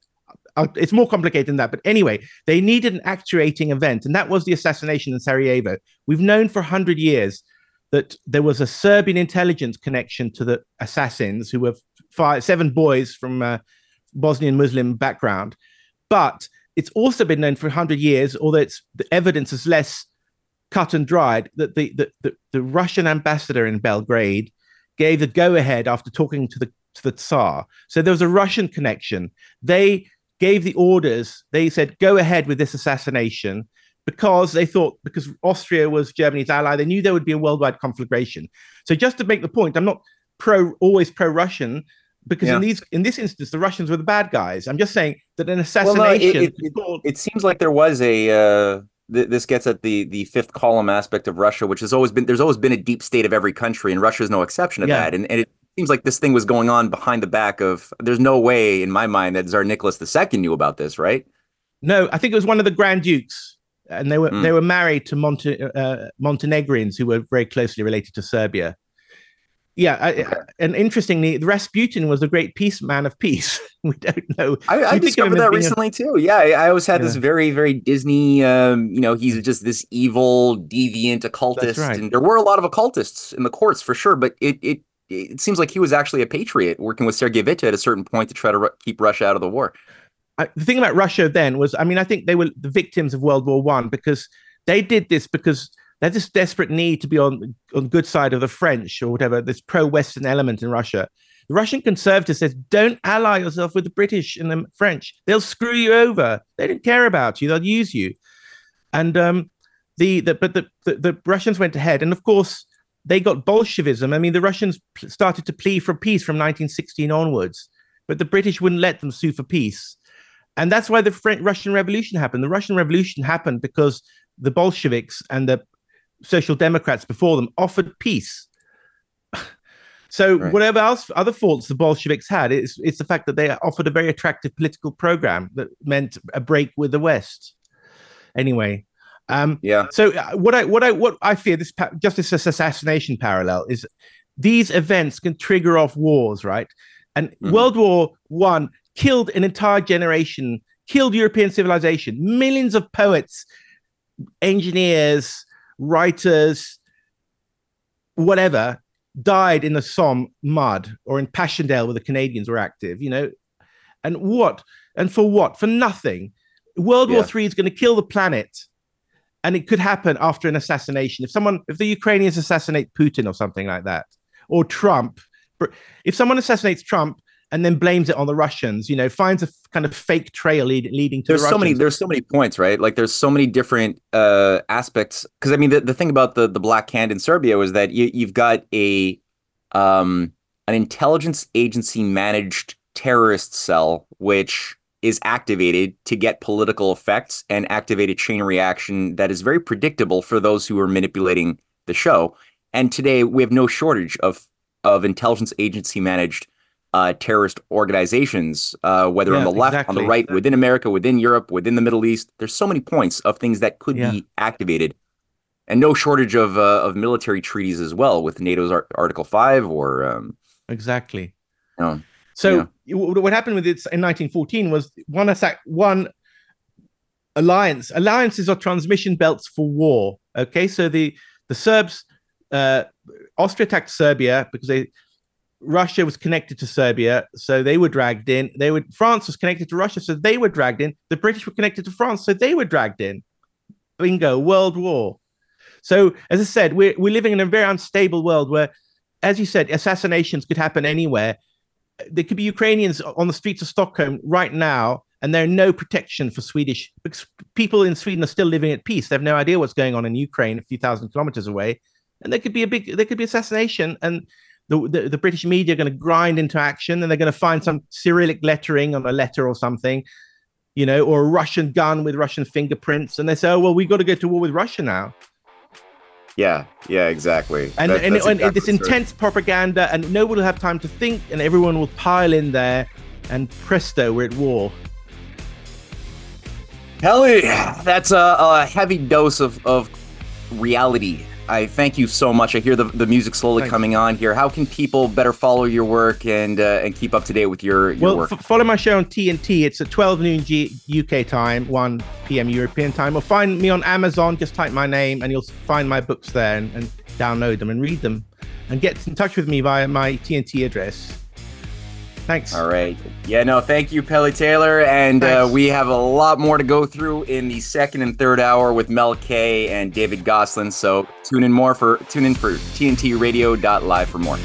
Uh, It's more complicated than that, but anyway, they needed an actuating event, and that was the assassination in Sarajevo. We've known for hundred years that there was a Serbian intelligence connection to the assassins, who were five, seven boys from a Bosnian Muslim background. But it's also been known for 100 years, although it's the evidence is less cut and dried, that the, the, the, the Russian ambassador in Belgrade gave the go ahead after talking to the, to the Tsar. So there was a Russian connection. They gave the orders, they said, go ahead with this assassination because they thought, because Austria was Germany's ally, they knew there would be a worldwide conflagration. So just to make the point, I'm not pro always pro Russian because Yeah. in these in this instance the Russians were the bad guys. I'm just saying that an Well, no, it- assassination it- called- It seems like there was a. Uh, th- this gets at the the fifth column aspect of Russia, which has always been. There's always been a deep state of every country, and Russia is no exception to Yeah. that. And, and it seems like this thing was going on behind the back of. There's no way, in my mind, that Tsar Nicholas II knew about this, right? No, I think it was one of the Grand Dukes, and they were Mm. they were married to Monte, uh, Montenegrins who were very closely related to Serbia. Yeah, I, I- and interestingly, Rasputin was a great peace man of peace. we don't know. I, I discovered that being a- recently too. Yeah, I, I always had this very, very Disney. Um, you know, he's just this evil, deviant occultist, right. and there were a lot of occultists in the courts for sure. But it it it seems like he was actually a patriot, working with Sergei Witte at a certain point to try to keep Russia out of the war. The thing about Russia then was, I mean, I think they were the victims of World War One because they did this because they had this desperate need to be on on good side of the French or whatever, this pro-Western element in Russia. The Russian conservatives says, don't ally yourself with the British and the French. They'll screw you over. They don't care about you. They'll use you. And um, the, the but the, the the Russians went ahead, and of course they got Bolshevism. I mean, the Russians started to plead for peace from 1916 onwards, but the British wouldn't let them sue for peace. And that's why the French, Russian Revolution happened. The Russian Revolution happened because the Bolsheviks and the Social Democrats before them offered peace. so Right. whatever else, other faults the Bolsheviks had, it's it's the fact that they offered a very attractive political program that meant a break with the West. Anyway, um, Yeah, so uh, what I what I what I fear this pa- just this assassination parallel is these events can trigger off wars, right? And Mhm. World War One killed an entire generation, killed European civilization. Millions of poets, engineers, writers, whatever, died in the Somme mud or in Passchendaele where the Canadians were active. You know, and what? And for what? For nothing. World War Yeah. Three is going to kill the planet and it could happen after an assassination. If someone, if the Ukrainians assassinate Putin or something like that, or Trump, if someone assassinates Trump and then blames it on the Russians, you know, finds a kind of fake trail lead, leading to there's the so many there's so many points, right? Like there's so many different uh aspects. Because I mean, the, the thing about the the Black Hand in Serbia was that you you've got a um an intelligence agency managed terrorist cell which is activated to get political effects and activate a chain reaction that is very predictable for those who are manipulating the show. And today we have no shortage of of intelligence agency managed uh, terrorist organizations, uh, whether on the left, on the right, within America, within Europe, within the Middle East. There's so many points of things that could Yeah. be activated, and no shortage of uh, of military treaties as well with NATO's Ar- Article Five or um, exactly. you know, So what happened with it in 1914 was one attack, one alliance. Alliances are transmission belts for war. Okay, so the the Serbs, uh, Austria attacked Serbia because they Russia was connected to Serbia, so they were dragged in. They were France was connected to Russia, so they were dragged in. The British were connected to France, so they were dragged in. Bingo, World War. So as I said, we're we're living in a very unstable world where, as you said, assassinations could happen anywhere there could be Ukrainians on the streets of Stockholm right now and there are no protection for Swedish because people in Sweden are still living at peace. They have no idea what's going on in Ukraine, a few thousand kilometers away, and there could be a big, there could be assassination, and the the, the British media are going to grind into action, and they're going to find some Cyrillic lettering on a letter or something, you know, or a Russian gun with Russian fingerprints, and they say, oh well, we've got to go to war with Russia now. Yeah, yeah, exactly. And, That- and, that's and this intense propaganda, and nobody will have time to think, and everyone will pile in there, and presto, we're at war. Pelle, that's a, a heavy dose of, of reality. I thank you so much. I hear the, the music slowly Thanks. coming on here. How can people better follow your work and uh, and keep up to date with your, your Well, work? f- follow my show on TNT. It's at 12 noon G- UK time, 1 p.m. European time. Or find me on Amazon. Just type my name and you'll find my books there and, and download them and read them. And get in touch with me via my TNT address. Thanks. All right. Yeah, no, thank you, Pelle Taylor. And uh, we have a lot more to go through in the second and third hour with Mel K and David Goslin. So tune in more for tune in for TNTRadio.live for more.